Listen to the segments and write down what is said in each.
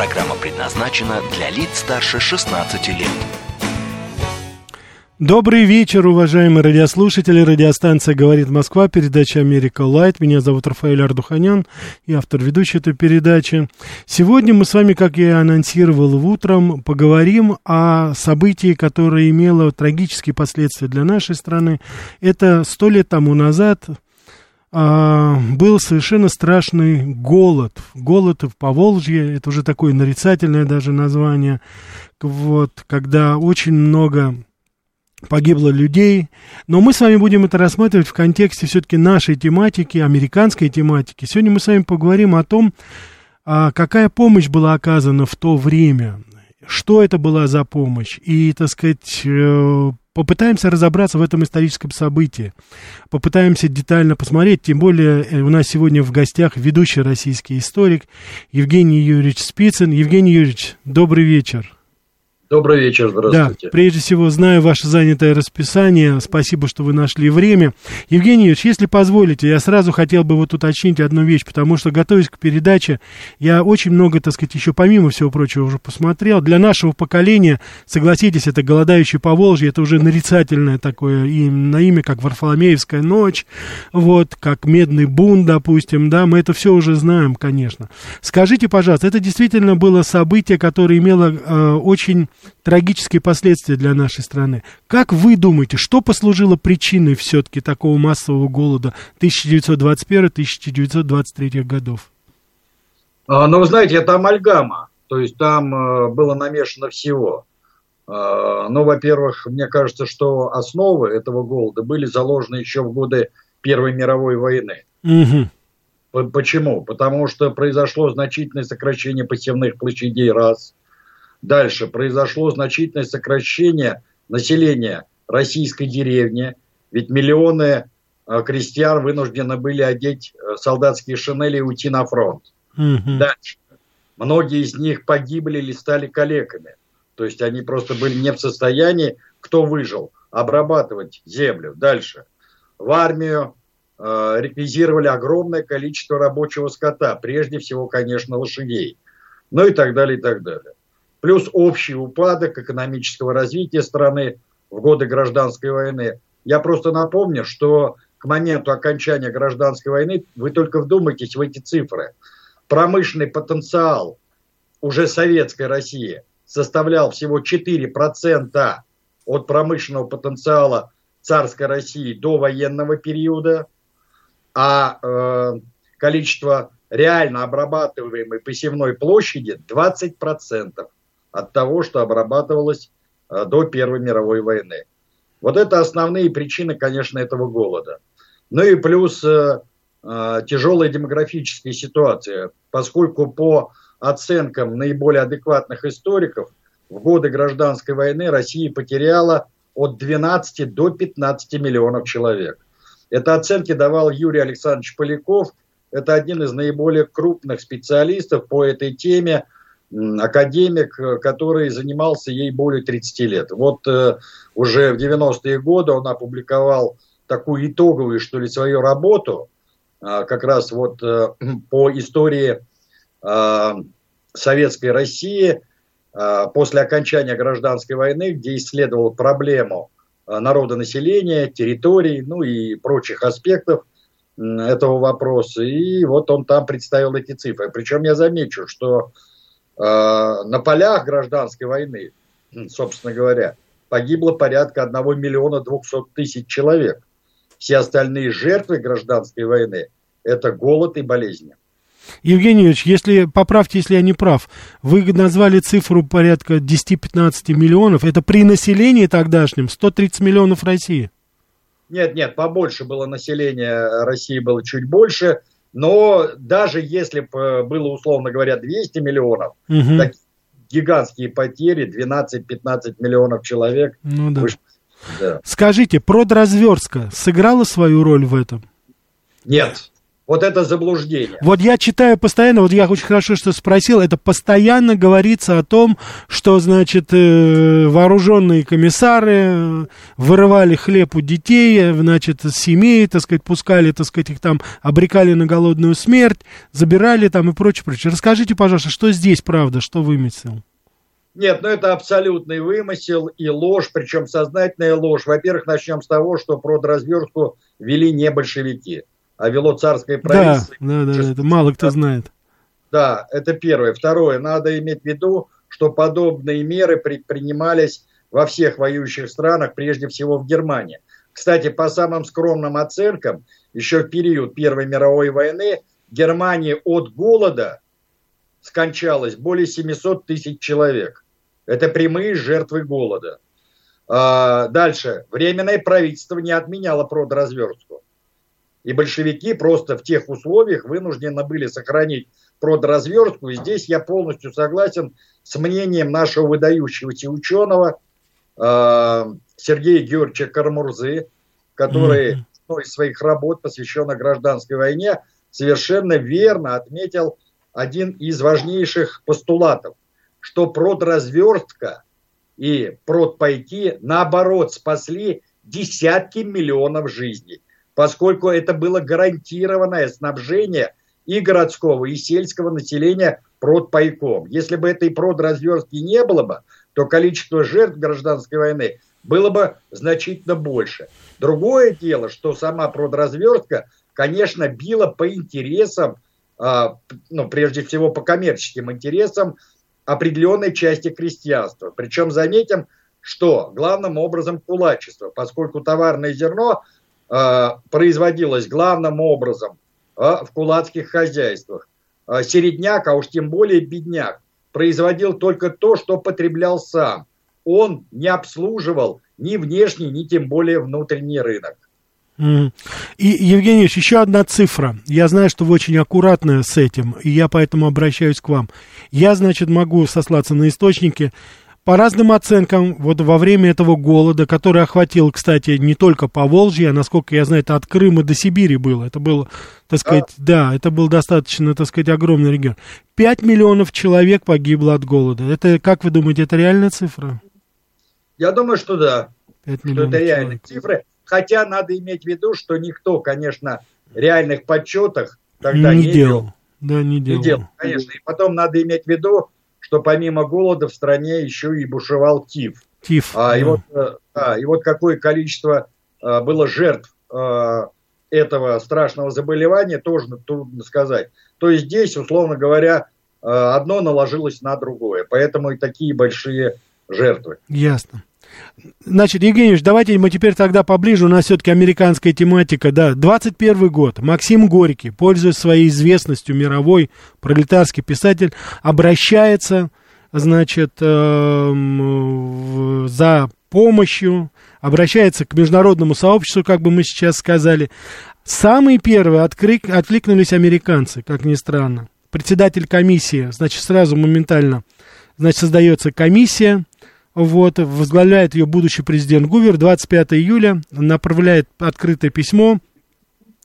Программа предназначена для лиц старше 16 лет. Добрый вечер, уважаемые радиослушатели. Радиостанция «Говорит Москва», передача «Америка Лайт». Меня зовут Рафаэль Ардуханян, и автор ведущей этой передачи. Сегодня мы с вами, как я и анонсировал в утром, поговорим о событии, которое имело трагические последствия для нашей страны. Это сто лет тому назад а, был совершенно страшный голод. Голод в Поволжье, это уже такое нарицательное даже название, вот, когда очень много погибло людей. Но мы с вами будем это рассматривать в контексте все-таки нашей тематики, американской тематики. Сегодня мы с вами поговорим о том, а, какая помощь была оказана в то время, что это была за помощь, и, так сказать, э, попытаемся разобраться в этом историческом событии, попытаемся детально посмотреть, тем более э, у нас сегодня в гостях ведущий российский историк Евгений Юрьевич Спицын. Евгений Юрьевич, добрый вечер. Добрый вечер, здравствуйте. Да, прежде всего, знаю ваше занятое расписание, спасибо, что вы нашли время. Евгений Ильич, если позволите, я сразу хотел бы вот уточнить одну вещь, потому что, готовясь к передаче, я очень много, так сказать, еще помимо всего прочего уже посмотрел. Для нашего поколения, согласитесь, это «Голодающий по Волжье», это уже нарицательное такое им, на имя, как «Варфоломеевская ночь», вот, как «Медный бун», допустим, да, мы это все уже знаем, конечно. Скажите, пожалуйста, это действительно было событие, которое имело э, очень трагические последствия для нашей страны. Как вы думаете, что послужило причиной все-таки такого массового голода 1921-1923 годов? А, ну, вы знаете, это амальгама, то есть там э, было намешано всего. А, ну, во-первых, мне кажется, что основы этого голода были заложены еще в годы Первой мировой войны. Угу. Почему? Потому что произошло значительное сокращение посевных площадей раз – Дальше произошло значительное сокращение населения российской деревни, ведь миллионы э, крестьян вынуждены были одеть э, солдатские шинели и уйти на фронт. Угу. Дальше. Многие из них погибли или стали калеками. То есть они просто были не в состоянии, кто выжил, обрабатывать землю. Дальше. В армию э, реквизировали огромное количество рабочего скота, прежде всего, конечно, лошадей. Ну и так далее, и так далее плюс общий упадок экономического развития страны в годы гражданской войны. Я просто напомню, что к моменту окончания гражданской войны, вы только вдумайтесь в эти цифры, промышленный потенциал уже советской России составлял всего 4% от промышленного потенциала царской России до военного периода, а э, количество реально обрабатываемой посевной площади 20% от того, что обрабатывалось э, до Первой мировой войны. Вот это основные причины, конечно, этого голода. Ну и плюс э, э, тяжелая демографическая ситуация, поскольку по оценкам наиболее адекватных историков в годы гражданской войны Россия потеряла от 12 до 15 миллионов человек. Это оценки давал Юрий Александрович Поляков. Это один из наиболее крупных специалистов по этой теме – академик, э, который занимался ей более 30 лет. Вот э, уже в 90-е годы он опубликовал такую итоговую, что ли, свою работу, э, как раз вот э, по истории э, советской России э, после окончания гражданской войны, где исследовал проблему народонаселения, территорий, ну и прочих аспектов этого вопроса. И вот он там представил эти цифры. Причем я замечу, что на полях гражданской войны, собственно говоря, погибло порядка 1 миллиона 200 тысяч человек. Все остальные жертвы гражданской войны – это голод и болезни. Евгений Ильич, если, поправьте, если я не прав, вы назвали цифру порядка 10-15 миллионов. Это при населении тогдашнем 130 миллионов России? Нет, нет, побольше было население России, было чуть больше. Но даже если бы было, условно говоря, 200 миллионов, угу. так, гигантские потери, 12-15 миллионов человек. Ну да. Вы, да. Скажите, продразверстка сыграла свою роль в этом? Нет. Вот это заблуждение. Вот я читаю постоянно, вот я очень хорошо что спросил, это постоянно говорится о том, что, значит, э, вооруженные комиссары э, вырывали хлеб у детей, э, значит, семей, так сказать, пускали, так сказать, их там, обрекали на голодную смерть, забирали там и прочее, прочее. Расскажите, пожалуйста, что здесь правда, что вымысел? Нет, ну это абсолютный вымысел и ложь, причем сознательная ложь. Во-первых, начнем с того, что продразверстку вели не большевики а вело царское правительство. Да, да, да, это мало кто знает. Да, это первое. Второе, надо иметь в виду, что подобные меры предпринимались во всех воюющих странах, прежде всего в Германии. Кстати, по самым скромным оценкам, еще в период Первой мировой войны Германии от голода скончалось более 700 тысяч человек. Это прямые жертвы голода. А, дальше. Временное правительство не отменяло продразверстку. И большевики просто в тех условиях вынуждены были сохранить продразверстку. И здесь я полностью согласен с мнением нашего выдающегося ученого э, Сергея Георгиевича Кармурзы, который mm-hmm. одной из своих работ, посвященной гражданской войне, совершенно верно отметил один из важнейших постулатов, что продразверстка и продпойти наоборот спасли десятки миллионов жизней поскольку это было гарантированное снабжение и городского, и сельского населения продпайком. Если бы этой продразверстки не было бы, то количество жертв гражданской войны было бы значительно больше. Другое дело, что сама продразверстка, конечно, била по интересам, а, ну, прежде всего по коммерческим интересам определенной части крестьянства. Причем заметим, что главным образом кулачество, поскольку товарное зерно – Э, производилось главным образом э, в кулацких хозяйствах. Э, середняк, а уж тем более бедняк, производил только то, что потреблял сам. Он не обслуживал ни внешний, ни тем более внутренний рынок. И, Евгений еще одна цифра. Я знаю, что вы очень аккуратны с этим, и я поэтому обращаюсь к вам. Я, значит, могу сослаться на источники. По разным оценкам, вот во время этого голода, который охватил, кстати, не только по Волжье, а, насколько я знаю, это от Крыма до Сибири было. Это было, так сказать, а? да, это был достаточно, так сказать, огромный регион. Пять миллионов человек погибло от голода. Это, как вы думаете, это реальная цифра? Я думаю, что да. 5 что это реальные человек. цифры. Хотя надо иметь в виду, что никто, конечно, реальных подсчетах тогда не, не делал. делал. Да, не делал. Не делал, конечно. И потом надо иметь в виду, что помимо голода в стране еще и бушевал тиф. Тиф. А, да. и, вот, а, и вот какое количество а, было жертв а, этого страшного заболевания, тоже трудно сказать. То есть здесь, условно говоря, одно наложилось на другое. Поэтому и такие большие жертвы. Ясно. Значит, Евгеньевич, давайте мы теперь тогда поближе, у нас все-таки американская тематика, да, 21 год, Максим Горький, пользуясь своей известностью мировой, пролетарский писатель, обращается, значит, э, за помощью, обращается к международному сообществу, как бы мы сейчас сказали. Самые первые отклик, откликнулись американцы, как ни странно. Председатель комиссии, значит, сразу моментально, значит, создается комиссия, вот, возглавляет ее будущий президент Гувер. 25 июля направляет открытое письмо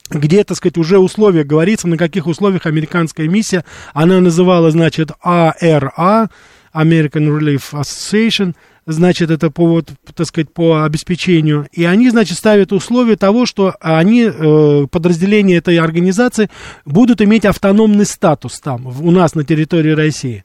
где, так сказать, уже условия говорится, на каких условиях американская миссия, она называла, значит, АРА, American Relief Association, значит, это по, вот, так сказать, по обеспечению, и они, значит, ставят условия того, что они, э, подразделения этой организации, будут иметь автономный статус там, у нас на территории России.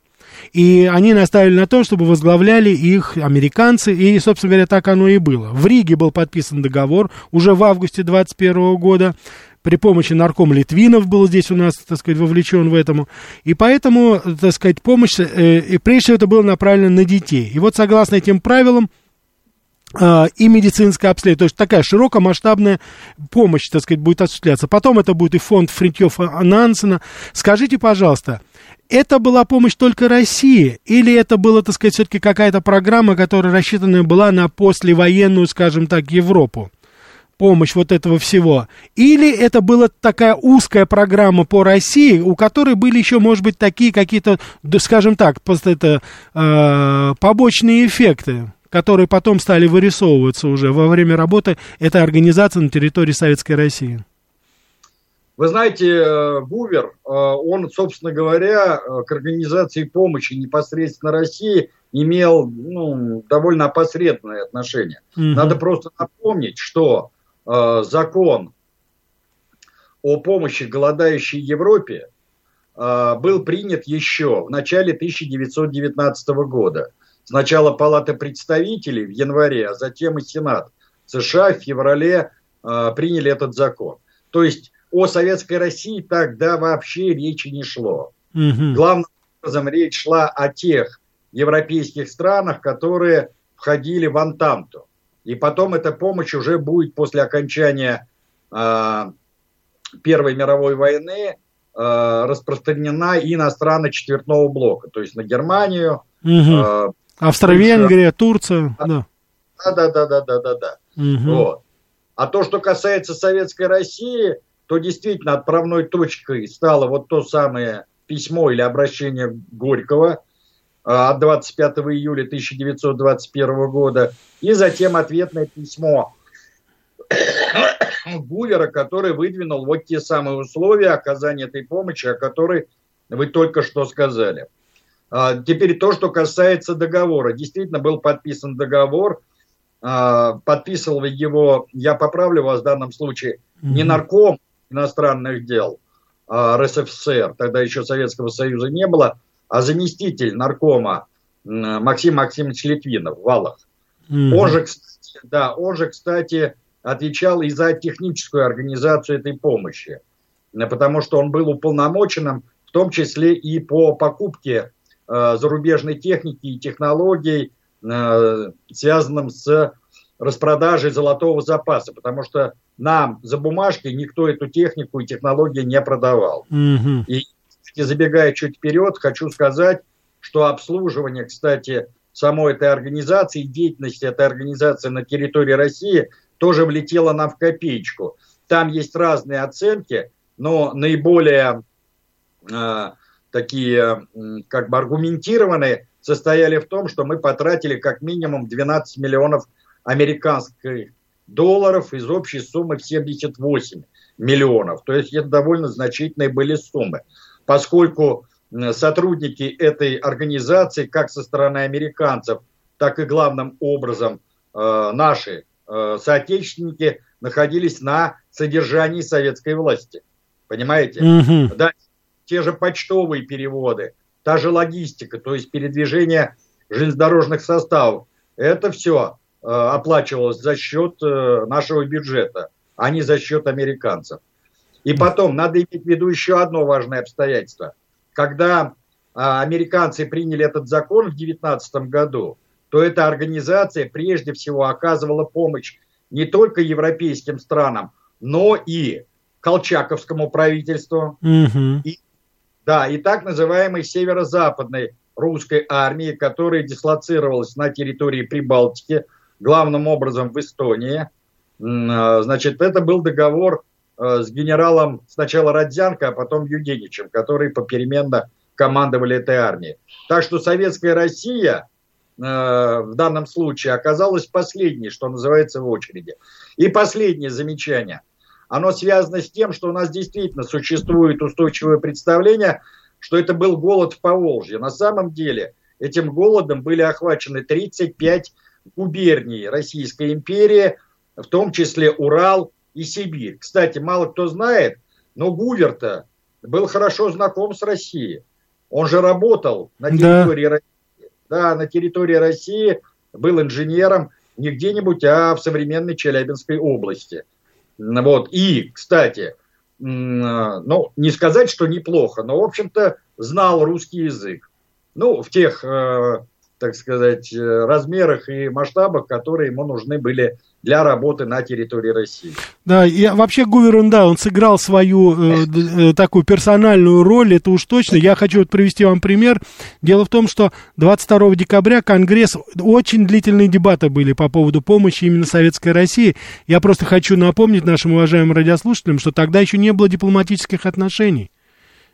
И они наставили на том, чтобы возглавляли их американцы, и, собственно говоря, так оно и было. В Риге был подписан договор уже в августе 2021 года, при помощи нарком Литвинов был здесь у нас, так сказать, вовлечен в этому. И поэтому, так сказать, помощь, э, и прежде всего это было направлено на детей. И вот согласно этим правилам, э, и медицинское обследование, то есть такая широкомасштабная помощь, так сказать, будет осуществляться. Потом это будет и фонд Фритьёфа Нансена. Скажите, пожалуйста, это была помощь только России? Или это была, так сказать, все-таки какая-то программа, которая рассчитана была на послевоенную, скажем так, Европу? помощь вот этого всего? Или это была такая узкая программа по России, у которой были еще, может быть, такие какие-то, скажем так, просто это э, побочные эффекты, которые потом стали вырисовываться уже во время работы этой организации на территории Советской России? Вы знаете, Гувер, э, он, собственно говоря, э, к организации помощи непосредственно России имел ну, довольно опосредованное отношение. Угу. Надо просто напомнить, что э, закон о помощи голодающей Европе э, был принят еще в начале 1919 года. Сначала Палата представителей в январе, а затем и Сенат США в феврале э, приняли этот закон. То есть о Советской России тогда вообще речи не шло. Угу. Главным образом речь шла о тех европейских странах, которые входили в Антанту. И потом эта помощь уже будет после окончания э, Первой мировой войны э, распространена и на страны четвертного блока, то есть на Германию. Угу. Э, Австро-Венгрия, Турция. Да, да, да, да, да, да, да. Угу. Вот. А то, что касается Советской России, то действительно отправной точкой стало вот то самое письмо или обращение Горького а, от 25 июля 1921 года, и затем ответное письмо Гувера, который выдвинул вот те самые условия оказания этой помощи, о которой вы только что сказали. А, теперь то, что касается договора. Действительно был подписан договор, а, подписывал его, я поправлю вас в данном случае, не нарком, иностранных дел а, РСФСР, тогда еще Советского Союза не было, а заместитель наркома Максим Максимович Литвинов, Валах. Mm-hmm. Он же, кстати, да, он же, кстати, отвечал и за техническую организацию этой помощи, потому что он был уполномоченным, в том числе и по покупке э, зарубежной техники и технологий, э, связанным с распродажей золотого запаса, потому что нам за бумажки никто эту технику и технологии не продавал. Угу. И забегая чуть вперед, хочу сказать, что обслуживание, кстати, самой этой организации, деятельности этой организации на территории России тоже влетело нам в копеечку. Там есть разные оценки, но наиболее э, такие как бы аргументированные состояли в том, что мы потратили как минимум 12 миллионов американских долларов из общей суммы в 78 миллионов. То есть это довольно значительные были суммы. Поскольку сотрудники этой организации, как со стороны американцев, так и главным образом э, наши э, соотечественники находились на содержании советской власти. Понимаете? Mm-hmm. Да, те же почтовые переводы, та же логистика, то есть передвижение железнодорожных составов. Это все оплачивалось за счет э, нашего бюджета, а не за счет американцев. И потом, надо иметь в виду еще одно важное обстоятельство. Когда а, американцы приняли этот закон в 2019 году, то эта организация прежде всего оказывала помощь не только европейским странам, но и колчаковскому правительству, mm-hmm. и, да, и так называемой северо-западной русской армии, которая дислоцировалась на территории Прибалтики – главным образом в Эстонии. А, значит, это был договор а, с генералом сначала Родзянко, а потом Юденичем, которые попеременно командовали этой армией. Так что советская Россия а, в данном случае оказалась последней, что называется, в очереди. И последнее замечание. Оно связано с тем, что у нас действительно существует устойчивое представление, что это был голод в Поволжье. На самом деле этим голодом были охвачены 35 губернии Российской империи, в том числе Урал и Сибирь. Кстати, мало кто знает, но Гувер-то был хорошо знаком с Россией. Он же работал на территории да. России. Да, на территории России был инженером не где-нибудь, а в современной Челябинской области. Вот. И, кстати, ну, не сказать, что неплохо, но, в общем-то, знал русский язык. Ну, в тех э, так сказать, э, размерах и масштабах, которые ему нужны были для работы на территории России. Да, и вообще Гувер, да, он сыграл свою э, э, такую персональную роль, это уж точно. Я хочу вот привести вам пример. Дело в том, что 22 декабря Конгресс, очень длительные дебаты были по поводу помощи именно Советской России. Я просто хочу напомнить нашим уважаемым радиослушателям, что тогда еще не было дипломатических отношений.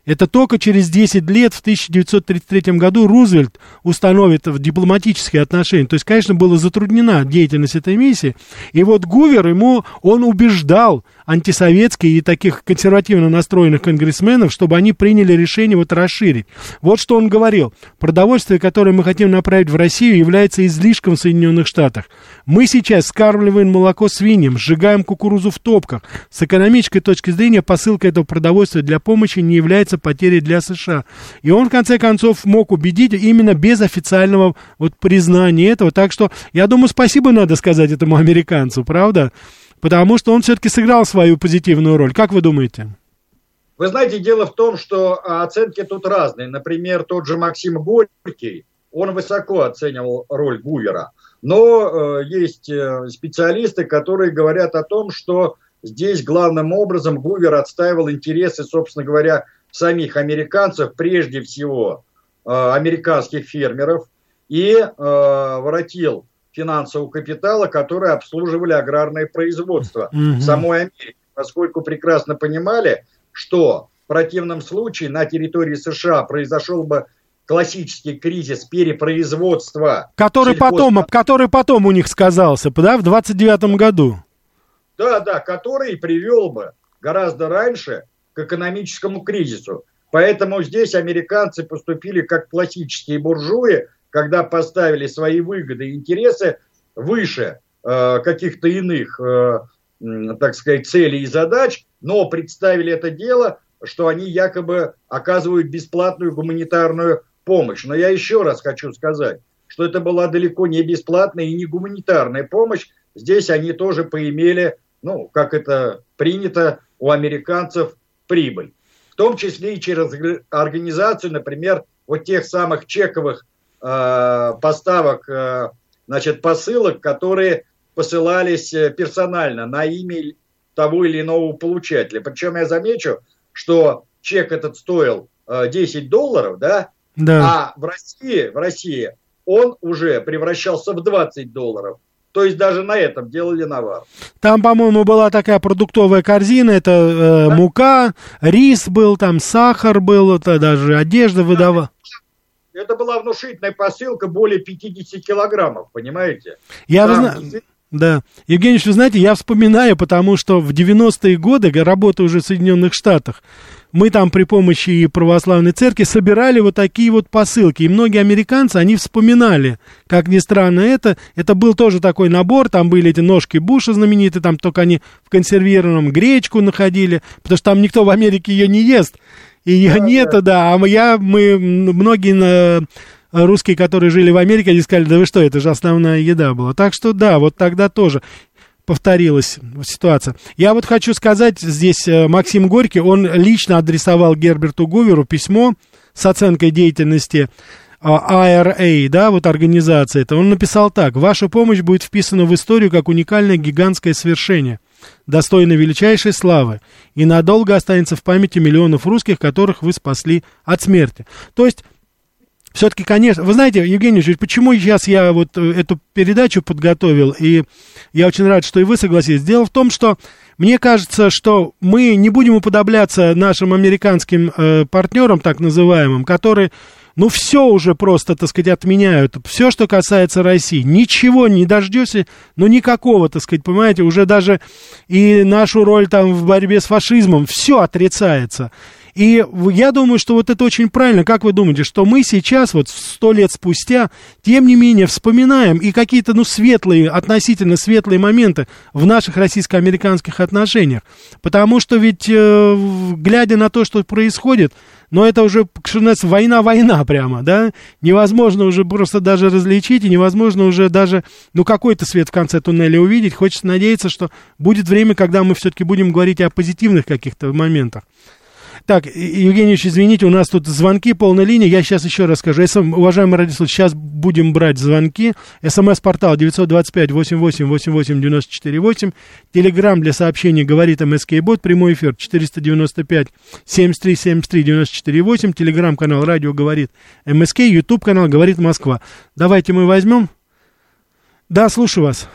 Это только через 10 лет, в 1933 году, Рузвельт установит дипломатические отношения. То есть, конечно, была затруднена деятельность этой миссии. И вот Гувер ему, он убеждал антисоветских и таких консервативно настроенных конгрессменов, чтобы они приняли решение вот расширить. Вот что он говорил. Продовольствие, которое мы хотим направить в Россию, является излишком в Соединенных Штатах. Мы сейчас скармливаем молоко свиньям, сжигаем кукурузу в топках. С экономической точки зрения посылка этого продовольствия для помощи не является потерей для США. И он, в конце концов, мог убедить именно без официального вот признания этого. Так что, я думаю, спасибо надо сказать этому американцу, правда? Потому что он все-таки сыграл свою позитивную роль. Как вы думаете? Вы знаете, дело в том, что оценки тут разные. Например, тот же Максим Горький, он высоко оценивал роль Гувера. Но э, есть э, специалисты, которые говорят о том, что здесь главным образом Гувер отстаивал интересы, собственно говоря, самих американцев, прежде всего э, американских фермеров, и э, воротил финансового капитала, которые обслуживали аграрное производство mm-hmm. самой Америки, поскольку прекрасно понимали, что в противном случае на территории США произошел бы классический кризис перепроизводства. Который потом, который потом у них сказался, да, в 29 году. Да, да, который привел бы гораздо раньше к экономическому кризису. Поэтому здесь американцы поступили как классические буржуи, когда поставили свои выгоды и интересы выше э, каких-то иных, э, так сказать, целей и задач, но представили это дело, что они якобы оказывают бесплатную гуманитарную помощь. Но я еще раз хочу сказать, что это была далеко не бесплатная и не гуманитарная помощь. Здесь они тоже поимели, ну, как это принято у американцев, прибыль. В том числе и через организацию, например, вот тех самых чековых Э, поставок э, значит, посылок, которые посылались э, персонально на имя того или иного получателя. Причем я замечу, что чек этот стоил 10 долларов, да, да. а в России, в России он уже превращался в 20 долларов. То есть даже на этом делали навар. Там, по-моему, была такая продуктовая корзина, это э, да? мука, рис был, там сахар был, это даже одежда выдавала. Это была внушительная посылка, более 50 килограммов, понимаете? Я Там... Зна... Да. Евгений, вы знаете, я вспоминаю, потому что в 90-е годы, работая уже в Соединенных Штатах, мы там при помощи православной церкви собирали вот такие вот посылки. И многие американцы, они вспоминали, как ни странно это, это был тоже такой набор, там были эти ножки Буша знаменитые, там только они в консервированном гречку находили, потому что там никто в Америке ее не ест. Ее да, нету, да. А я, мы, многие русские, которые жили в Америке, они сказали, да вы что, это же основная еда была. Так что да, вот тогда тоже повторилась ситуация. Я вот хочу сказать, здесь э, Максим Горький, он лично адресовал Герберту Гуверу письмо с оценкой деятельности IRA, а, да, вот организация это. Он написал так, ваша помощь будет вписана в историю как уникальное гигантское свершение достойны величайшей славы и надолго останется в памяти миллионов русских, которых вы спасли от смерти. То есть, все-таки, конечно, вы знаете, Евгений Ильич, почему сейчас я вот э, эту передачу подготовил, и я очень рад, что и вы согласились. Дело в том, что мне кажется, что мы не будем уподобляться нашим американским э, партнерам, так называемым, которые ну, все уже просто, так сказать, отменяют. Все, что касается России. Ничего не дождешься, ну, никакого, так сказать, понимаете, уже даже и нашу роль там в борьбе с фашизмом, все отрицается. И я думаю, что вот это очень правильно. Как вы думаете, что мы сейчас, вот сто лет спустя, тем не менее вспоминаем и какие-то, ну, светлые, относительно светлые моменты в наших российско-американских отношениях? Потому что ведь, э, глядя на то, что происходит, но это уже, что называется, война-война прямо, да, невозможно уже просто даже различить, и невозможно уже даже, ну, какой-то свет в конце туннеля увидеть, хочется надеяться, что будет время, когда мы все-таки будем говорить о позитивных каких-то моментах. Так, Евгений извините, у нас тут звонки, полная линия. Я сейчас еще расскажу. Если, уважаемые радиослушатели, сейчас будем брать звонки. СМС-портал 925-88-88-94-8. Телеграмм для сообщений говорит МСК-бот. Прямой эфир 495-73-73-94-8. Телеграмм-канал радио говорит МСК. Ютуб-канал говорит Москва. Давайте мы возьмем. Да, слушаю вас.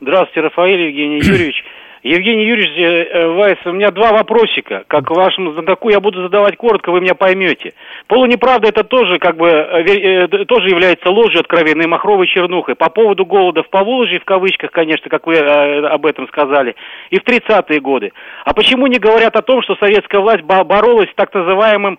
Здравствуйте, Рафаэль Евгений Юрьевич. Евгений Юрьевич э, э, Вайс, у меня два вопросика. Как вашему знатоку я буду задавать коротко, вы меня поймете. Полунеправда это тоже как бы э, тоже является ложью откровенной махровой чернухой. По поводу голода в Поволжье, в кавычках, конечно, как вы об этом сказали, и в 30-е годы. А почему не говорят о том, что советская власть боролась с так называемым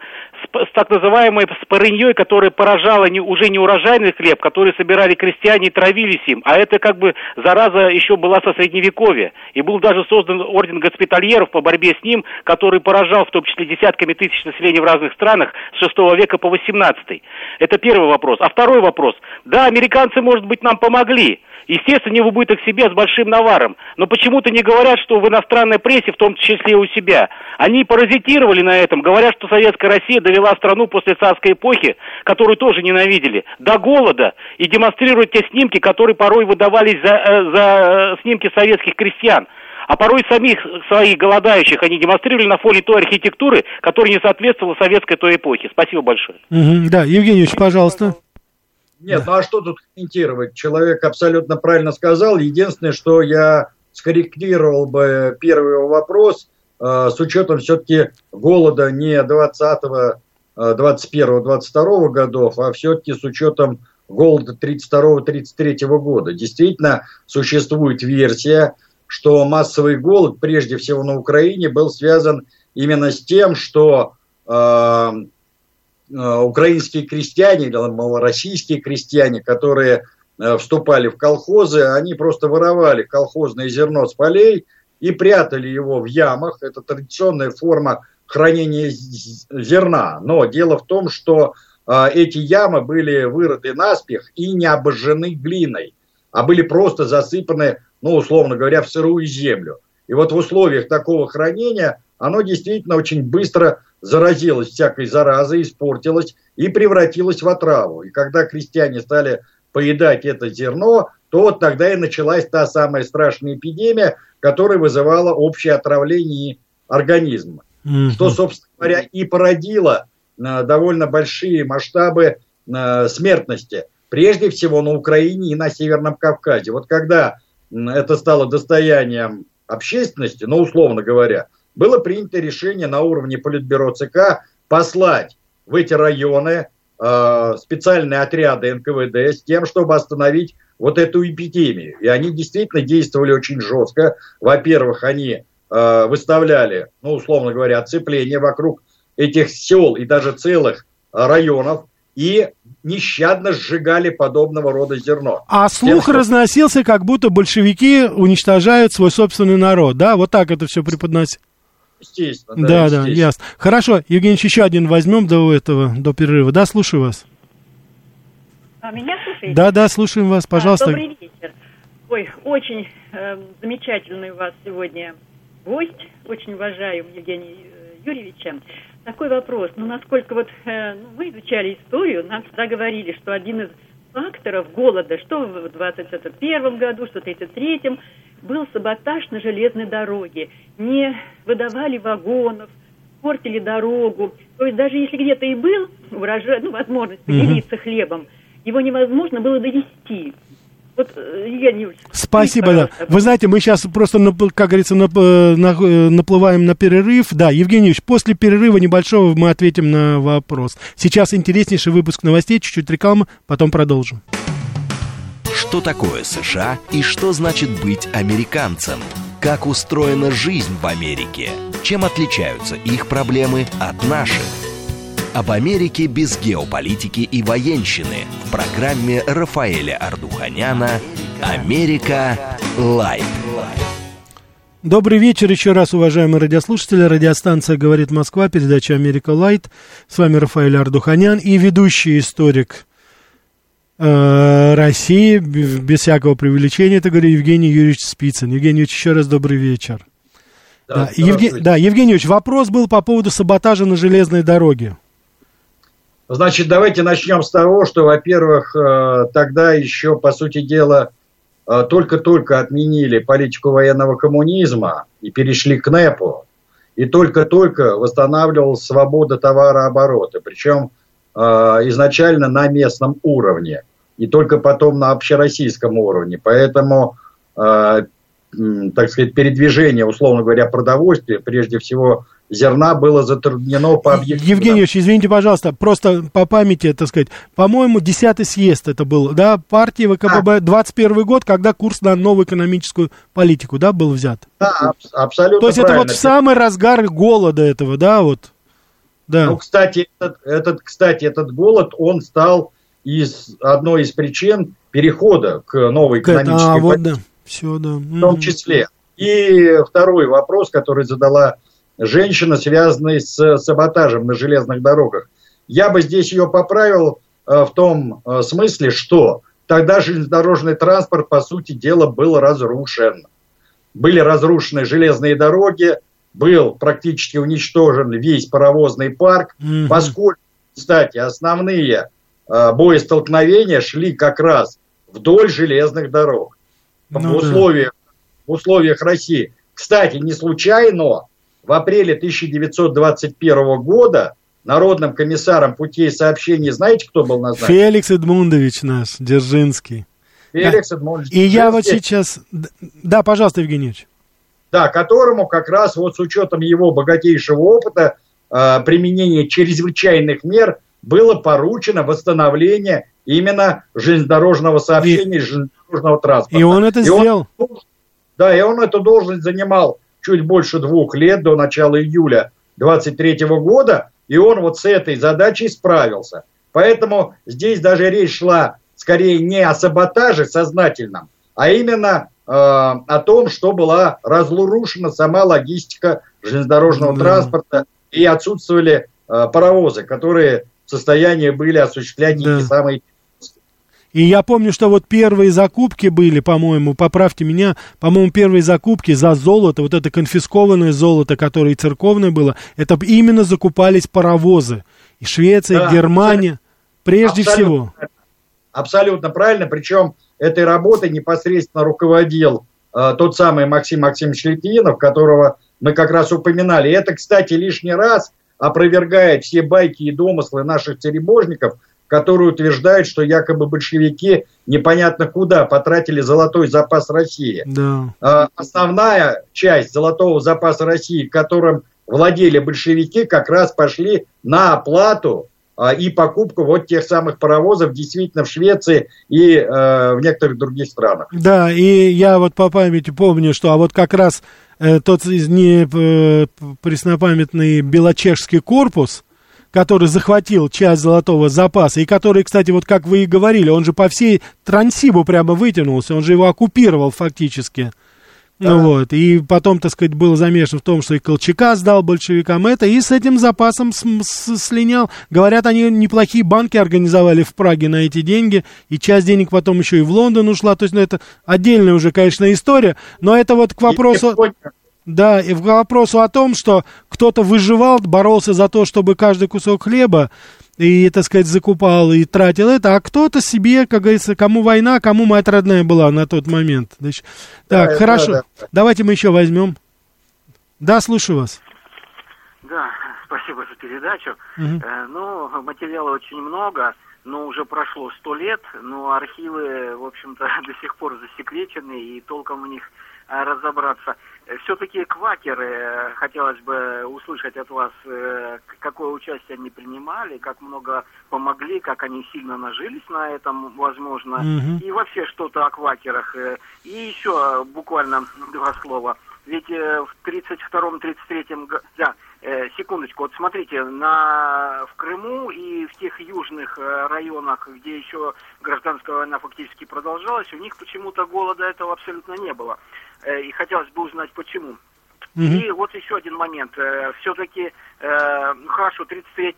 с, так называемой спорыньей, которая поражала не, уже не урожайный хлеб, который собирали крестьяне и травились им, а это как бы зараза еще была со средневековья. И был даже создан орден госпитальеров по борьбе с ним, который поражал в том числе десятками тысяч населения в разных странах с 6 века по 18. Это первый вопрос. А второй вопрос. Да, американцы, может быть, нам помогли, естественно, не в убыток себе, а с большим наваром. Но почему-то не говорят, что в иностранной прессе, в том числе у себя, они паразитировали на этом, говорят, что Советская Россия довела страну после царской эпохи, которую тоже ненавидели, до голода, и демонстрируют те снимки, которые порой выдавались за, э, за э, снимки советских крестьян а порой самих своих голодающих они демонстрировали на фоне той архитектуры, которая не соответствовала советской той эпохе. Спасибо большое. Угу, да, Евгеньевич, пожалуйста. Нет, ну а что тут комментировать? Человек абсолютно правильно сказал. Единственное, что я скорректировал бы первый вопрос э, с учетом все-таки голода не 20 21 22 годов, а все-таки с учетом голода 32-33 года. Действительно, существует версия, что массовый голод, прежде всего на Украине, был связан именно с тем, что э, Э, украинские крестьяне или малороссийские крестьяне, которые э, вступали в колхозы, они просто воровали колхозное зерно с полей и прятали его в ямах. Это традиционная форма хранения зерна. Но дело в том, что э, эти ямы были вырыты наспех и не обожжены глиной, а были просто засыпаны, ну, условно говоря, в сырую землю. И вот в условиях такого хранения оно действительно очень быстро заразилась всякой заразой, испортилась и превратилась в отраву. И когда крестьяне стали поедать это зерно, то вот тогда и началась та самая страшная эпидемия, которая вызывала общее отравление организма. Mm-hmm. Что, собственно говоря, и породило э, довольно большие масштабы э, смертности. Прежде всего на Украине и на Северном Кавказе. Вот когда это стало достоянием общественности, ну, условно говоря, было принято решение на уровне Политбюро ЦК послать в эти районы э, специальные отряды НКВД с тем, чтобы остановить вот эту эпидемию. И они действительно действовали очень жестко. Во-первых, они э, выставляли, ну, условно говоря, оцепление вокруг этих сел и даже целых районов и нещадно сжигали подобного рода зерно. А слух Тем, разносился, как будто большевики уничтожают свой собственный народ, да? Вот так это все преподносит. Естественно. Да, да, да ясно. Хорошо, Евгений, еще один возьмем до этого, до перерыва. Да, слушаю вас. А меня слушаете? Да, да, слушаем вас, пожалуйста. А, добрый вечер. Ой, очень э, замечательный у вас сегодня гость. Очень уважаю Евгения э, Юрьевича. Такой вопрос. Ну, насколько вот э, ну, мы изучали историю, нам всегда говорили, что один из факторов голода, что в 21 году, что в 33 был саботаж на железной дороге. Не выдавали вагонов, портили дорогу. То есть даже если где-то и был урожай, ну, возможность поделиться угу. хлебом, его невозможно было довести. Вот, э, Евгений Юрьевич, Спасибо, да. Вы знаете, мы сейчас просто, как говорится, э, э, наплываем на перерыв. Да, Евгений Юрьевич, после перерыва небольшого мы ответим на вопрос. Сейчас интереснейший выпуск новостей, чуть-чуть рекламы, потом продолжим что такое США и что значит быть американцем, как устроена жизнь в Америке, чем отличаются их проблемы от наших. Об Америке без геополитики и военщины в программе Рафаэля Ардуханяна «Америка. Light». Добрый вечер еще раз, уважаемые радиослушатели. Радиостанция «Говорит Москва», передача «Америка Лайт». С вами Рафаэль Ардуханян и ведущий историк Э, России, без всякого преувеличения, это говорю Евгений Юрьевич Спицын. Евгений Юрьевич, еще раз добрый вечер. Да, Евге... да, Евгеньевич, вопрос был по поводу саботажа на железной дороге. Значит, давайте начнем с того, что, во-первых, э, тогда еще, по сути дела, э, только-только отменили политику военного коммунизма и перешли к НЭПу. И только-только восстанавливалась свобода товарооборота. Причем э, изначально на местном уровне. И только потом на общероссийском уровне. Поэтому так сказать, передвижение, условно говоря, продовольствия, прежде всего зерна, было затруднено по объективным... Евгеньевич, извините, пожалуйста, просто по памяти, так сказать, по-моему, 10-й съезд это был, да, партии ВКПБ, а. 21 год, когда курс на новую экономическую политику, да, был взят? Да, аб- абсолютно То есть правильно. это вот в самый разгар голода этого, да, вот? Да. Ну, кстати, этот, этот, кстати, этот голод, он стал из одной из причин перехода к новой экономической а, политике. Вот, да все, да. В том числе. И второй вопрос, который задала женщина, связанный с саботажем на железных дорогах. Я бы здесь ее поправил э, в том э, смысле, что тогда железнодорожный транспорт, по сути дела, был разрушен. Были разрушены железные дороги, был практически уничтожен весь паровозный парк, mm-hmm. поскольку, кстати, основные э, боестолкновения шли как раз вдоль железных дорог ну, в, условиях, да. в условиях России. Кстати, не случайно в апреле 1921 года народным комиссаром путей сообщений, знаете, кто был назначен? Феликс Эдмундович наш, Дзержинский. Феликс. Эдмундович. И я вот сейчас... Да, пожалуйста, Евгеньевич. Да, которому как раз вот с учетом его богатейшего опыта э, применения чрезвычайных мер было поручено восстановление именно железнодорожного сообщения, и, железнодорожного транспорта. И он это и сделал. Он, да, и он эту должность занимал чуть больше двух лет, до начала июля 23 года, и он вот с этой задачей справился. Поэтому здесь даже речь шла скорее не о саботаже сознательном, а именно э, о том, что была разрушена сама логистика железнодорожного да. транспорта и отсутствовали э, паровозы, которые состоянии были осуществлять да. эти самые и я помню, что вот первые закупки были, по-моему, поправьте меня, по-моему, первые закупки за золото, вот это конфискованное золото, которое и церковное было, это именно закупались паровозы. И Швеция, да, и Германия, прежде абсолютно, всего. Абсолютно правильно, причем этой работой непосредственно руководил э, тот самый Максим Максимович Литвинов, которого мы как раз упоминали. И это, кстати, лишний раз опровергает все байки и домыслы наших теребожников – который утверждает, что якобы большевики непонятно куда потратили золотой запас России. Да. А, основная часть золотого запаса России, которым владели большевики, как раз пошли на оплату и покупку вот тех самых паровозов действительно в Швеции и э, в некоторых других странах. Да, и я вот по памяти помню, что а вот как раз э, тот не э, преснопамятный белочешский корпус, который захватил часть золотого запаса, и который, кстати, вот как вы и говорили, он же по всей Трансибу прямо вытянулся, он же его оккупировал фактически. Да. Ну вот, и потом, так сказать, был замешан в том, что и Колчака сдал большевикам это, и с этим запасом с, с, слинял. Говорят, они неплохие банки организовали в Праге на эти деньги, и часть денег потом еще и в Лондон ушла, то есть, ну, это отдельная уже, конечно, история, но это вот к вопросу... Да, и к вопросу о том, что кто-то выживал, боролся за то, чтобы каждый кусок хлеба и, так сказать, закупал и тратил это, а кто-то себе, как говорится, кому война, кому мать родная была на тот момент. Значит, так, да, хорошо, да, да. давайте мы еще возьмем. Да, слушаю вас. Да, спасибо за передачу. Угу. Э, ну, материала очень много, но уже прошло сто лет, но архивы, в общем-то, до сих пор засекречены, и толком в них э, разобраться все-таки квакеры, хотелось бы услышать от вас, э, какое участие они принимали, как много помогли, как они сильно нажились на этом, возможно, угу. и вообще что-то о квакерах. Э. И еще буквально два слова. Ведь э, в 32-33 году, да, секундочку, вот смотрите, на, в Крыму и в тех южных районах, где еще гражданская война фактически продолжалась, у них почему-то голода этого абсолютно не было. Э, и хотелось бы узнать, почему. Угу. И вот еще один момент. Э, Все-таки, э, ну хорошо, 33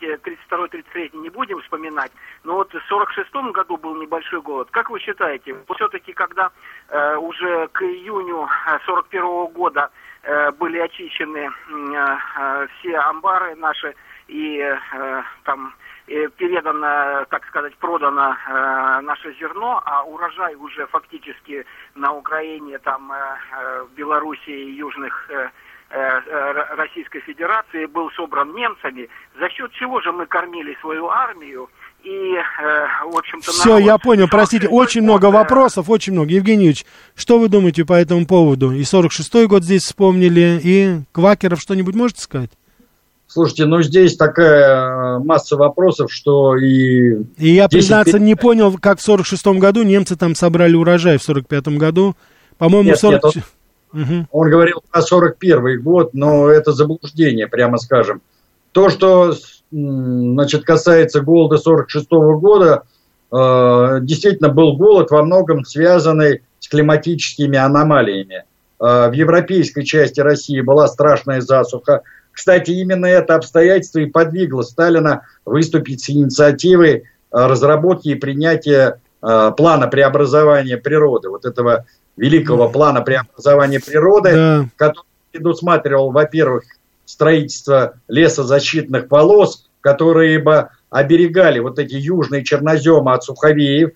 32-33 не будем вспоминать, но вот в 46-м году был небольшой голод. Как вы считаете, все-таки, когда э, уже к июню 41 -го года э, были очищены э, все амбары наши и э, там передано, так сказать, продано э, наше зерно, а урожай уже фактически на Украине, там, э, э в Белоруссии и южных э, э, Российской Федерации был собран немцами, за счет чего же мы кормили свою армию, и, э, в общем-то... Все, народ, я понял, простите, очень много вопросов, очень много. Евгений Юрьевич, что вы думаете по этому поводу? И 46-й год здесь вспомнили, и Квакеров что-нибудь можете сказать? Слушайте, ну здесь такая э, масса вопросов, что и... И я, признаться, не понял, как в 46-м году немцы там собрали урожай в 45-м году. По-моему, нет, 40... нет, он, угу. он говорил про 41 год, но это заблуждение, прямо скажем. То, что значит, касается голода 46 -го года, э, действительно был голод во многом связанный с климатическими аномалиями. Э, в европейской части России была страшная засуха, кстати, именно это обстоятельство и подвигло Сталина выступить с инициативой э, разработки и принятия э, плана преобразования природы, вот этого великого плана преобразования природы, да. который предусматривал, во-первых, строительство лесозащитных полос, которые бы оберегали вот эти южные черноземы от суховеев,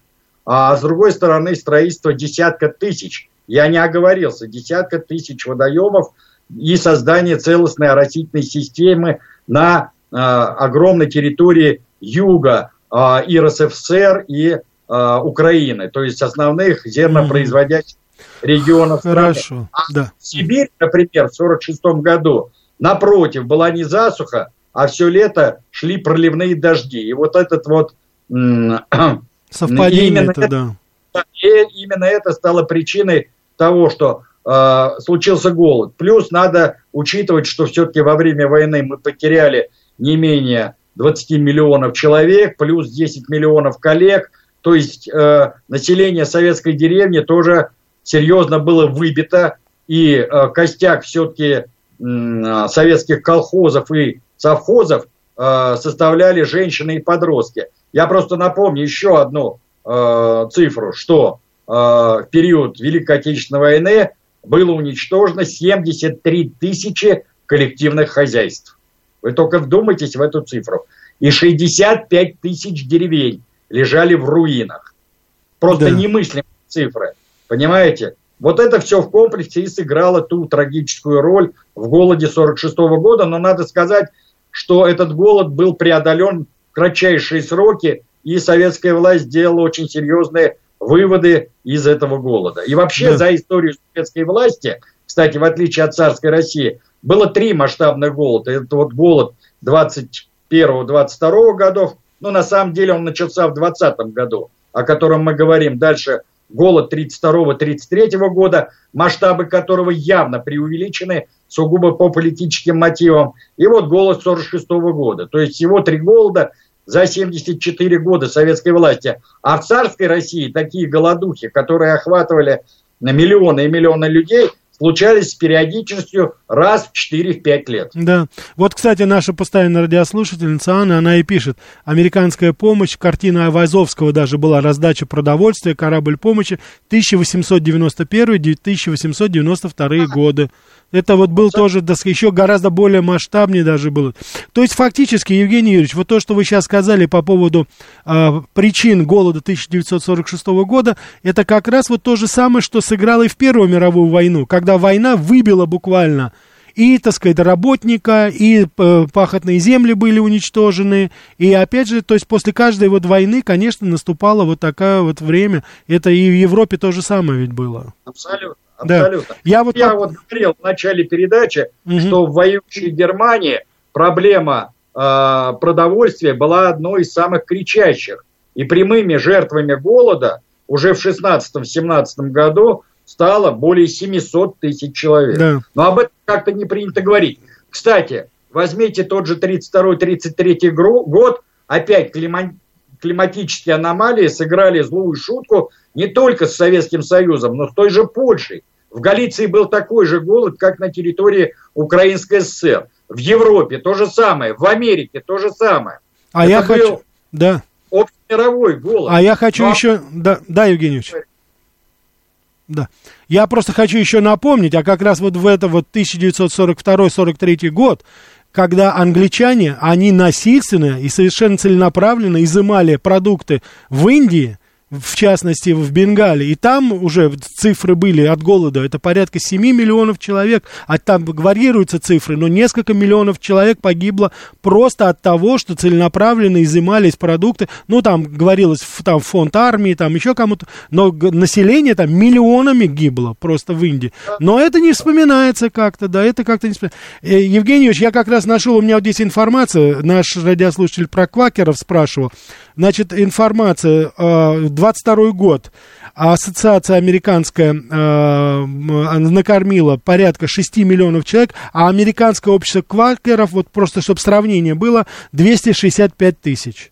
а с другой стороны строительство десятка тысяч, я не оговорился, десятка тысяч водоемов – и создание целостной оросительной системы на э, огромной территории юга э, и РСФСР, и э, Украины, то есть основных зернопроизводящих регионов Хорошо, страны. А да. Сибирь, например, в 1946 году, напротив, была не засуха, а все лето шли проливные дожди. И вот этот вот... Совпадение именно это, да. И именно это стало причиной того, что Э, случился голод. Плюс надо учитывать, что все-таки во время войны мы потеряли не менее 20 миллионов человек, плюс 10 миллионов коллег. То есть э, население советской деревни тоже серьезно было выбито, и э, костяк все-таки э, советских колхозов и совхозов э, составляли женщины и подростки. Я просто напомню еще одну э, цифру, что э, в период Великой Отечественной войны было уничтожено 73 тысячи коллективных хозяйств. Вы только вдумайтесь в эту цифру. И 65 тысяч деревень лежали в руинах. Просто да. немыслимые цифры. Понимаете? Вот это все в комплексе и сыграло ту трагическую роль в голоде 46 года. Но надо сказать, что этот голод был преодолен в кратчайшие сроки, и советская власть сделала очень серьезные выводы из этого голода. И вообще да. за историю советской власти, кстати, в отличие от царской России, было три масштабных голода. Это вот голод 21-22 годов, но на самом деле он начался в 20 году, о котором мы говорим дальше. Голод 32-33 года, масштабы которого явно преувеличены сугубо по политическим мотивам. И вот голод 46 года. То есть всего три голода – за 74 года советской власти. А в царской России такие голодухи, которые охватывали на миллионы и миллионы людей, случались с периодичностью раз в 4-5 лет. Да. Вот, кстати, наша постоянная радиослушательница Анна, она и пишет. Американская помощь, картина Айвазовского даже была раздача продовольствия, корабль помощи 1891-1892 годы. Это вот был тоже еще гораздо более масштабнее даже было. То есть фактически, Евгений Юрьевич, вот то, что вы сейчас сказали по поводу э, причин голода 1946 года, это как раз вот то же самое, что сыграло и в Первую мировую войну, когда война выбила буквально и, так сказать, работника, и э, пахотные земли были уничтожены, и опять же, то есть после каждой вот войны, конечно, наступало вот такое вот время, это и в Европе то же самое ведь было. Абсолютно. Абсолютно. Да. Я, вот, Я вот говорил в начале передачи, угу. что в воюющей Германии проблема э, продовольствия была одной из самых кричащих. И прямыми жертвами голода уже в 16-17 году стало более 700 тысяч человек. Да. Но об этом как-то не принято говорить. Кстати, возьмите тот же 32-33 год, опять клима климатические аномалии сыграли злую шутку не только с Советским Союзом, но с той же Польшей. В Галиции был такой же голод, как на территории Украинской ССР. В Европе то же самое, в Америке то же самое. А Это я хочу... Да. Общемировой голод. А я хочу Но... еще... Да, да, Евгеньевич. Да. Я просто хочу еще напомнить, а как раз вот в это вот 1942-43 год, когда англичане, они насильственно и совершенно целенаправленно изымали продукты в Индии, в частности в Бенгалии, и там уже цифры были от голода, это порядка 7 миллионов человек, а там варьируются цифры, но несколько миллионов человек погибло просто от того, что целенаправленно изымались продукты, ну там говорилось, там фонд армии, там еще кому-то, но население там миллионами гибло просто в Индии, но это не вспоминается как-то, да, это как-то не вспоминается. Э, Евгеньевич, я как раз нашел, у меня вот здесь информация, наш радиослушатель про квакеров спрашивал, значит, информация, э, 22 год ассоциация американская э, накормила порядка 6 миллионов человек, а американское общество квакеров, вот просто чтобы сравнение было, 265 тысяч.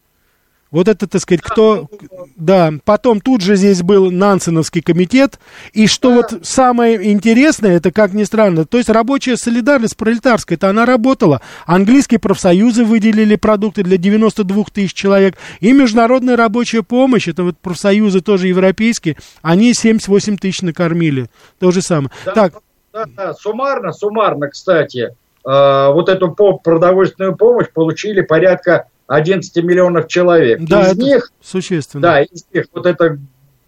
Вот это, так сказать, кто... Да, потом тут же здесь был Нансеновский комитет. И что вот самое интересное, это, как ни странно, то есть рабочая солидарность пролетарская, это она работала. Английские профсоюзы выделили продукты для 92 тысяч человек. И международная рабочая помощь, это вот профсоюзы тоже европейские, они 78 тысяч накормили. То же самое. Да, так. Да, да, суммарно, суммарно, кстати, э, вот эту продовольственную помощь получили порядка 11 миллионов человек. Да, из это них, существенно. Да, из них вот эта э,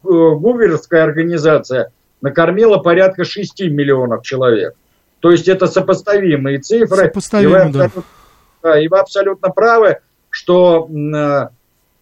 гуверская организация накормила порядка 6 миллионов человек. То есть это сопоставимые цифры. Сопоставимо, и вы да. да. И вы абсолютно правы, что э,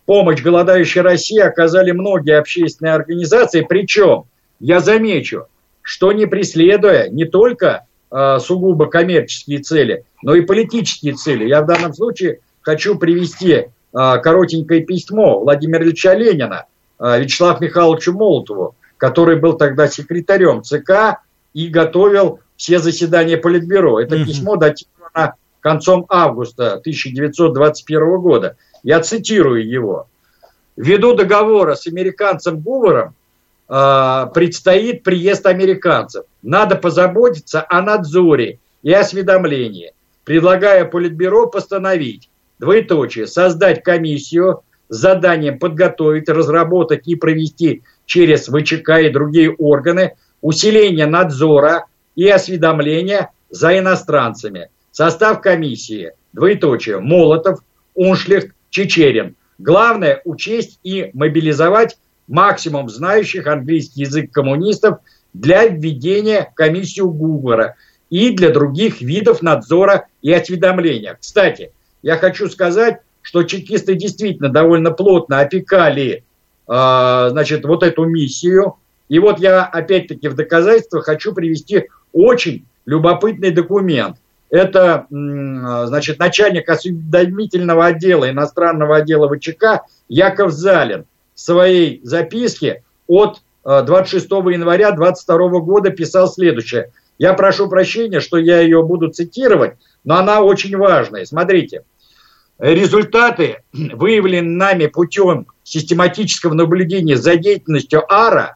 помощь голодающей России оказали многие общественные организации. Причем, я замечу, что не преследуя не только э, сугубо коммерческие цели, но и политические цели. Я в данном случае хочу привести а, коротенькое письмо Владимира Ильича Ленина а, Вячеславу Михайловичу Молотову, который был тогда секретарем ЦК и готовил все заседания Политбюро. Это письмо датировано концом августа 1921 года. Я цитирую его. Ввиду договора с американцем Гувером э, предстоит приезд американцев. Надо позаботиться о надзоре и осведомлении. Предлагая Политбюро постановить двоеточие, создать комиссию с заданием подготовить, разработать и провести через ВЧК и другие органы усиление надзора и осведомления за иностранцами. Состав комиссии, двоеточие, Молотов, Уншлих, Чечерин. Главное учесть и мобилизовать максимум знающих английский язык коммунистов для введения комиссию Гуглера и для других видов надзора и осведомления. Кстати, я хочу сказать, что чекисты действительно довольно плотно опекали, э, значит, вот эту миссию. И вот я опять-таки в доказательство хочу привести очень любопытный документ. Это, значит, начальник осведомительного отдела, иностранного отдела ВЧК Яков Залин в своей записке от 26 э, января 2022 года писал следующее. Я прошу прощения, что я ее буду цитировать, но она очень важная. Смотрите, результаты, выявленные нами путем систематического наблюдения за деятельностью АРА,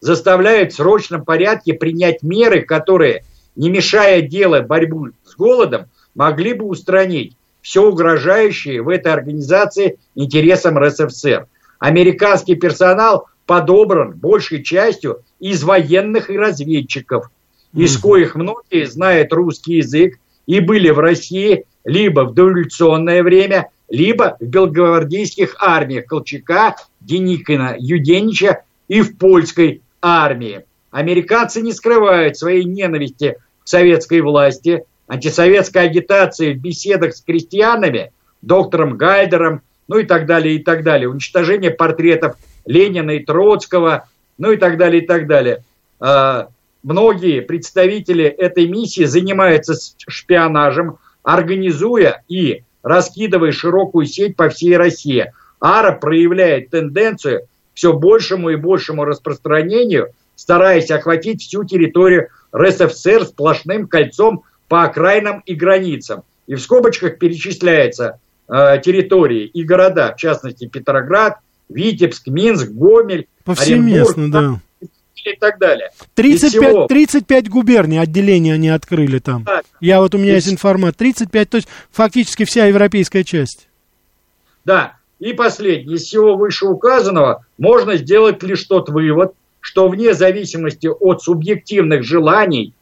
заставляют в срочном порядке принять меры, которые, не мешая делать борьбу с голодом, могли бы устранить все угрожающее в этой организации интересам РСФСР. Американский персонал подобран большей частью из военных и разведчиков, из коих многие знают русский язык и были в России либо в дореволюционное время, либо в белогвардейских армиях Колчака, Деникина, Юденича и в польской армии. Американцы не скрывают своей ненависти к советской власти, антисоветской агитации в беседах с крестьянами, доктором Гайдером, ну и так далее, и так далее. Уничтожение портретов Ленина и Троцкого, ну и так далее, и так далее. А, многие представители этой миссии занимаются шпионажем, организуя и раскидывая широкую сеть по всей России. АРА проявляет тенденцию к все большему и большему распространению, стараясь охватить всю территорию РСФСР сплошным кольцом по окраинам и границам. И в скобочках перечисляются э, территории и города, в частности Петроград, Витебск, Минск, Гомель, Повсеместно, Оренбург, да. Так далее. 35, всего... 35 губерний отделения они открыли там. Да. Я вот у меня есть информация. 35, то есть фактически вся европейская часть. Да, и последнее. Из всего вышеуказанного можно сделать лишь тот вывод, что вне зависимости от субъективных желаний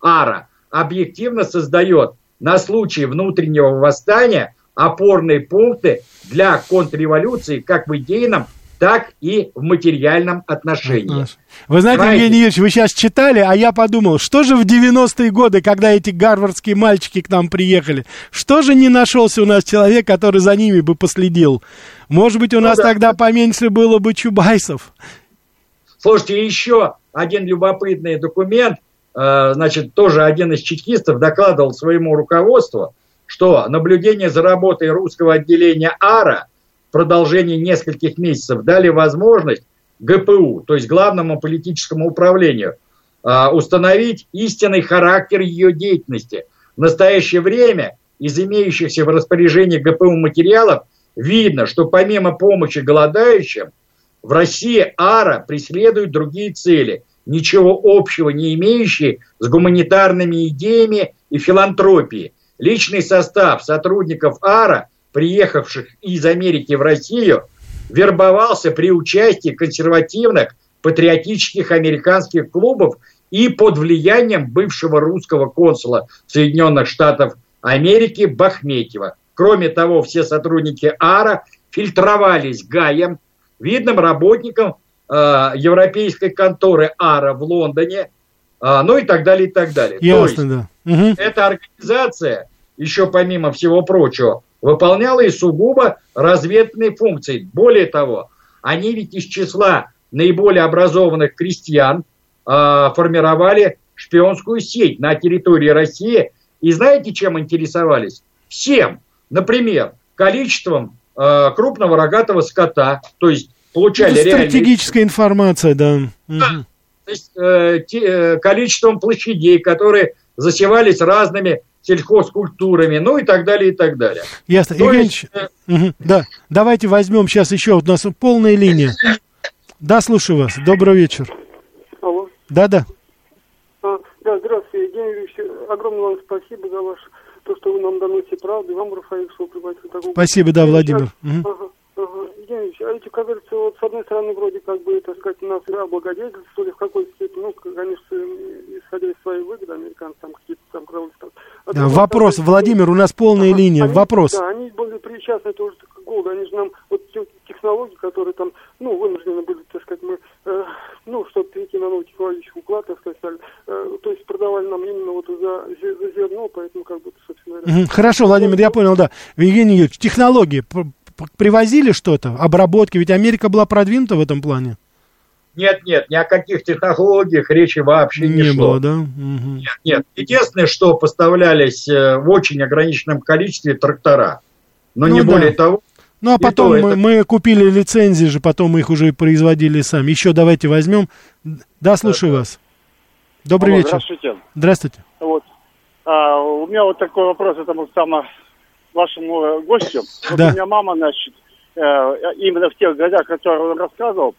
ара объективно создает на случай внутреннего восстания опорные пункты для контрреволюции как в идейном, так и в материальном отношении. Вы знаете, Понимаете? Евгений Юрьевич, вы сейчас читали, а я подумал, что же в 90-е годы, когда эти гарвардские мальчики к нам приехали, что же не нашелся у нас человек, который за ними бы последил? Может быть, у ну, нас да. тогда поменьше было бы чубайсов? Слушайте, еще один любопытный документ, э, значит, тоже один из чекистов докладывал своему руководству, что наблюдение за работой русского отделения АРА в продолжении нескольких месяцев дали возможность ГПУ, то есть главному политическому управлению, э, установить истинный характер ее деятельности. В настоящее время из имеющихся в распоряжении ГПУ материалов видно, что помимо помощи голодающим, в России АРА преследует другие цели, ничего общего не имеющие с гуманитарными идеями и филантропией. Личный состав сотрудников АРА, приехавших из Америки в Россию, вербовался при участии консервативных патриотических американских клубов и под влиянием бывшего русского консула Соединенных Штатов Америки Бахметьева. Кроме того, все сотрудники АРА фильтровались ГАем видным работником э, европейской конторы АРА в Лондоне, э, ну и так далее, и так далее. Ясно, То есть, да. Угу. Эта организация, еще помимо всего прочего, выполняла и сугубо разведные функции. Более того, они ведь из числа наиболее образованных крестьян э, формировали шпионскую сеть на территории России. И знаете, чем интересовались? Всем. Например, количеством э, крупного рогатого скота, то есть получали Это стратегическая информация, да. да. То есть э, те, э, количеством площадей, которые засевались разными сельхозкультурами, ну и так далее, и так далее. Ясно. То Евгений есть, угу, да, давайте возьмем сейчас еще, у нас полная линия. Да, слушаю вас. Добрый вечер. Алло. Да, да. А, да, здравствуйте, Евгений Юрьевич. Огромное вам спасибо за ваш то, что вы нам доносите правду, и вам, Рафаэль, что пригласил такого... Спасибо, да, Владимир. Ага, ага. Евгений а эти, как говорится, вот с одной стороны, вроде как бы, так сказать, нас да, облагодетельствовали в какой-то степени, ну, конечно, исходя из своей выгоды, американцы там какие-то там там. А да, вопрос, стороны, Владимир, у нас полная ага, линия, они, вопрос. Да, они были причастны тоже к голоду, они же нам, вот технологии, которые там, ну, вынуждены были, так сказать, мы, э, ну, чтобы перейти на новый технологический уклад, так сказать, э, то есть продавали нам именно вот за, за зерно, поэтому как бы, собственно говоря. Хорошо, Владимир, я понял, да. Евгений Юрьевич, технологии, привозили что-то, обработки, ведь Америка была продвинута в этом плане. Нет, нет, ни о каких технологиях речи вообще не, не шло. было, да? Угу. Нет, нет. Единственное, что поставлялись э, в очень ограниченном количестве трактора. Но ну, не да. более того. Ну, а потом мы, это... мы купили лицензии же, потом мы их уже производили сами. Еще давайте возьмем. Да, слушаю да, вас. Добрый Алло, вечер. Здравствуйте. Здравствуйте. Вот. А, у меня вот такой вопрос этому самому вашему э, гостю. Вот да. у меня мама, значит, э, именно в тех годах, которые он рассказывал,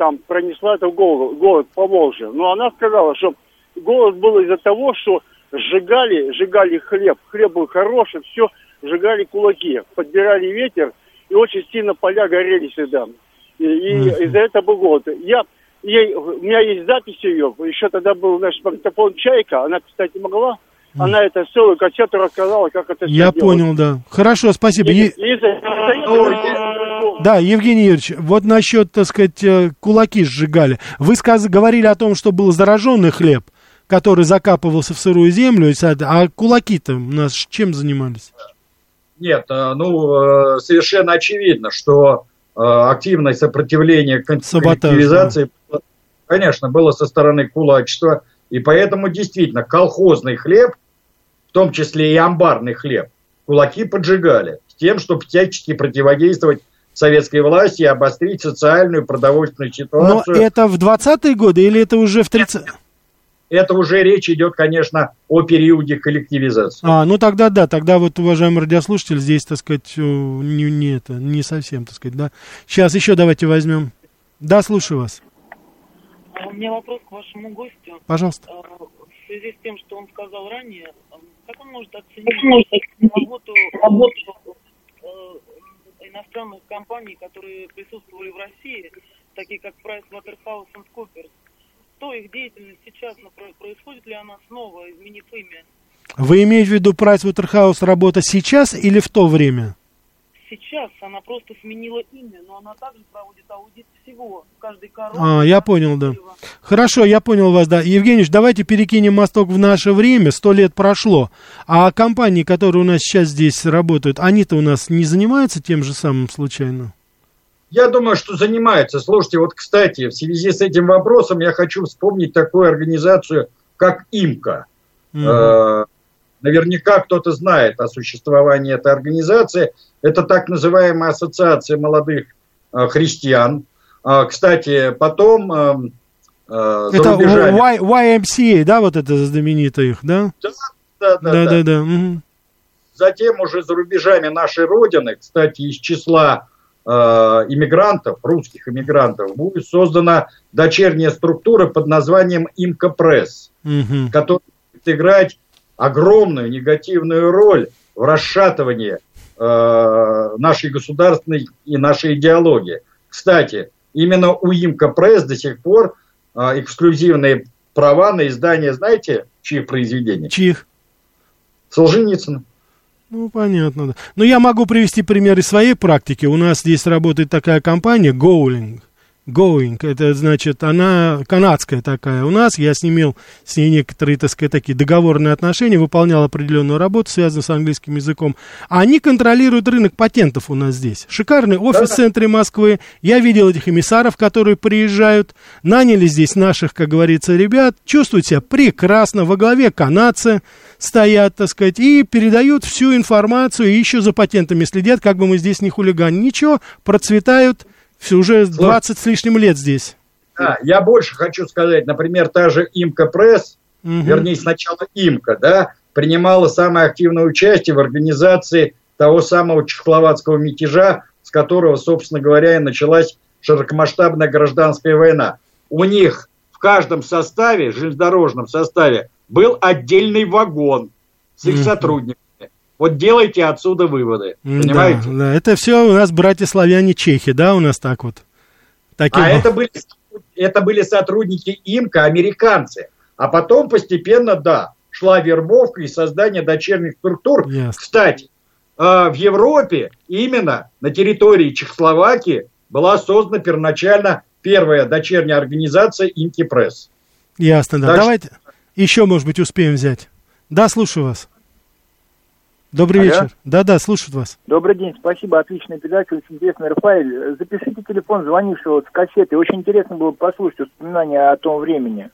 там пронесла это голод, голод по Волжье. Но она сказала, что голод был из-за того, что сжигали, сжигали хлеб. Хлеб был хороший, все, сжигали кулаки, подбирали ветер, и очень сильно поля горели всегда. И, и mm-hmm. из-за этого был голод. Я, ей, у меня есть запись ее, еще тогда был, значит, магнитофон «Чайка», она, кстати, могла, она это целую кассету рассказала, как это Я понял, да. Хорошо, спасибо. Е... Да, Евгений Юрьевич, вот насчет, так сказать, э, кулаки сжигали. Вы сказ... говорили о том, что был зараженный хлеб, который закапывался в сырую землю, а кулаки-то у нас чем занимались? Нет, э, ну, э, совершенно очевидно, что активное сопротивление коллективизации, да. конечно, было со стороны кулачества, и поэтому действительно колхозный хлеб, в том числе и амбарный хлеб, кулаки поджигали с тем, чтобы всячески противодействовать советской власти и обострить социальную продовольственную ситуацию. Но это в 20-е годы или это уже в 30 это уже речь идет, конечно, о периоде коллективизации. А, ну тогда да, тогда вот, уважаемый радиослушатель, здесь, так сказать, не, не это, не совсем, так сказать, да. Сейчас еще давайте возьмем. Да, слушаю вас. А у меня вопрос к вашему гостю. Пожалуйста. А, В связи с тем, что он сказал ранее, а, как он может оценить работу, работу э, иностранных компаний, которые присутствовали в России, такие как PricewaterhouseCoopers? Что их деятельность сейчас, про- происходит ли она снова, изменив имя? Вы имеете в виду Pricewaterhouse работа сейчас или в то время? Сейчас она просто сменила имя, но она также проводит аудит всего, каждой коробки. А, я понял, да. Хорошо, я понял вас, да. Евгеньевич, давайте перекинем мосток в наше время, сто лет прошло. А компании, которые у нас сейчас здесь работают, они-то у нас не занимаются тем же самым случайно? Я думаю, что занимаются. Слушайте, вот, кстати, в связи с этим вопросом я хочу вспомнить такую организацию, как ИМКО. Э, Наверняка кто-то знает о существовании этой организации. Это так называемая ассоциация молодых э, христиан. А, Кстати, потом э, э, за Это рубежами- Y- YMCA, да, вот это знаменитое их, да? Да, да, да, Да, да. да, да. мгм. Затем уже за рубежами нашей Родины, кстати, из числа э, иммигрантов, русских иммигрантов, будет создана дочерняя структура под названием «Имка Пресс», Мгм. которая будет играть огромную негативную роль в расшатывании э, нашей государственной и нашей идеологии. Кстати, именно у Имка Пресс до сих пор э, эксклюзивные права на издание, знаете, чьих произведений? Чьих? Солженицына. Ну, понятно, да. Но я могу привести пример из своей практики. У нас здесь работает такая компания Going. Going, это значит, она канадская такая у нас, я с ней имел с ней некоторые, так сказать, такие договорные отношения, выполнял определенную работу, связанную с английским языком. А они контролируют рынок патентов у нас здесь. Шикарный офис в центре Москвы. Я видел этих эмиссаров, которые приезжают, наняли здесь наших, как говорится, ребят, чувствуют себя прекрасно, во главе канадцы стоят, так сказать, и передают всю информацию, и еще за патентами следят, как бы мы здесь не хулиганили. Ничего, процветают, все уже 20 с лишним лет здесь. Да, я больше хочу сказать, например, та же Имка Пресс, Мгм. вернее, сначала Имка, да, принимала самое активное участие в организации того самого чехословацкого мятежа, с которого, собственно говоря, и началась широкомасштабная гражданская война. У них в каждом составе, железнодорожном составе, был отдельный вагон с их сотрудниками. Вот делайте отсюда выводы, понимаете? Да, да, это все у нас братья-славяне чехи, да, у нас так вот. Таким А это были, это были сотрудники ИМКа, американцы. А потом постепенно, да, шла вербовка и создание дочерних структур. Ясно. Кстати, э, в Европе именно на территории Чехословакии была создана первоначально первая дочерняя организация Инки Пресс. Ясно, да. Так что- Давайте еще, может быть, успеем взять. Да, слушаю вас. Добрый Алло. вечер. Да-да, слушают вас. Добрый день, спасибо, отличная передача, очень интересно, Рафаэль. Запишите телефон звонившего вот с кассеты, очень интересно было послушать воспоминания о том времени.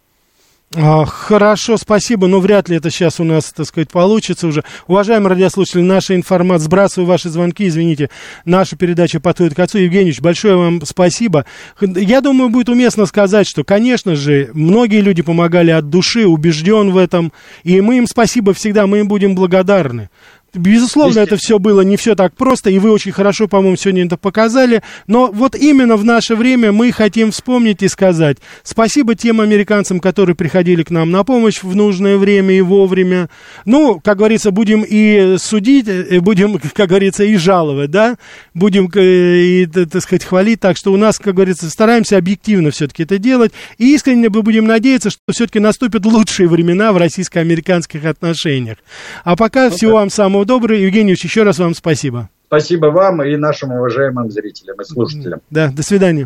А, хорошо, спасибо, но вряд ли это сейчас у нас, так сказать, получится уже. Уважаемые радиослушатели, наша информация, сбрасываю ваши звонки, извините, наша передача подходит к отцу. Евгеньевич, большое вам спасибо. Я думаю, будет уместно сказать, что, конечно же, многие люди помогали от души, убежден в этом, и мы им спасибо всегда, мы им будем благодарны. Безусловно, это все было не все так просто, и вы очень хорошо, по-моему, сегодня это показали. Но вот именно в наше время мы хотим вспомнить и сказать спасибо тем американцам, которые приходили к нам на помощь в нужное время и вовремя. Ну, как говорится, будем и судить, и будем, как говорится, и жаловать, да? Будем э, и, так сказать, хвалить. Так что у нас, как говорится, стараемся объективно все-таки это делать. И искренне мы будем надеяться, что все-таки наступят лучшие времена в российско-американских отношениях. А пока всего вам самого доброго. Евгеньевич, еще раз вам спасибо. Спасибо вам и нашим уважаемым зрителям и слушателям. Да, до свидания.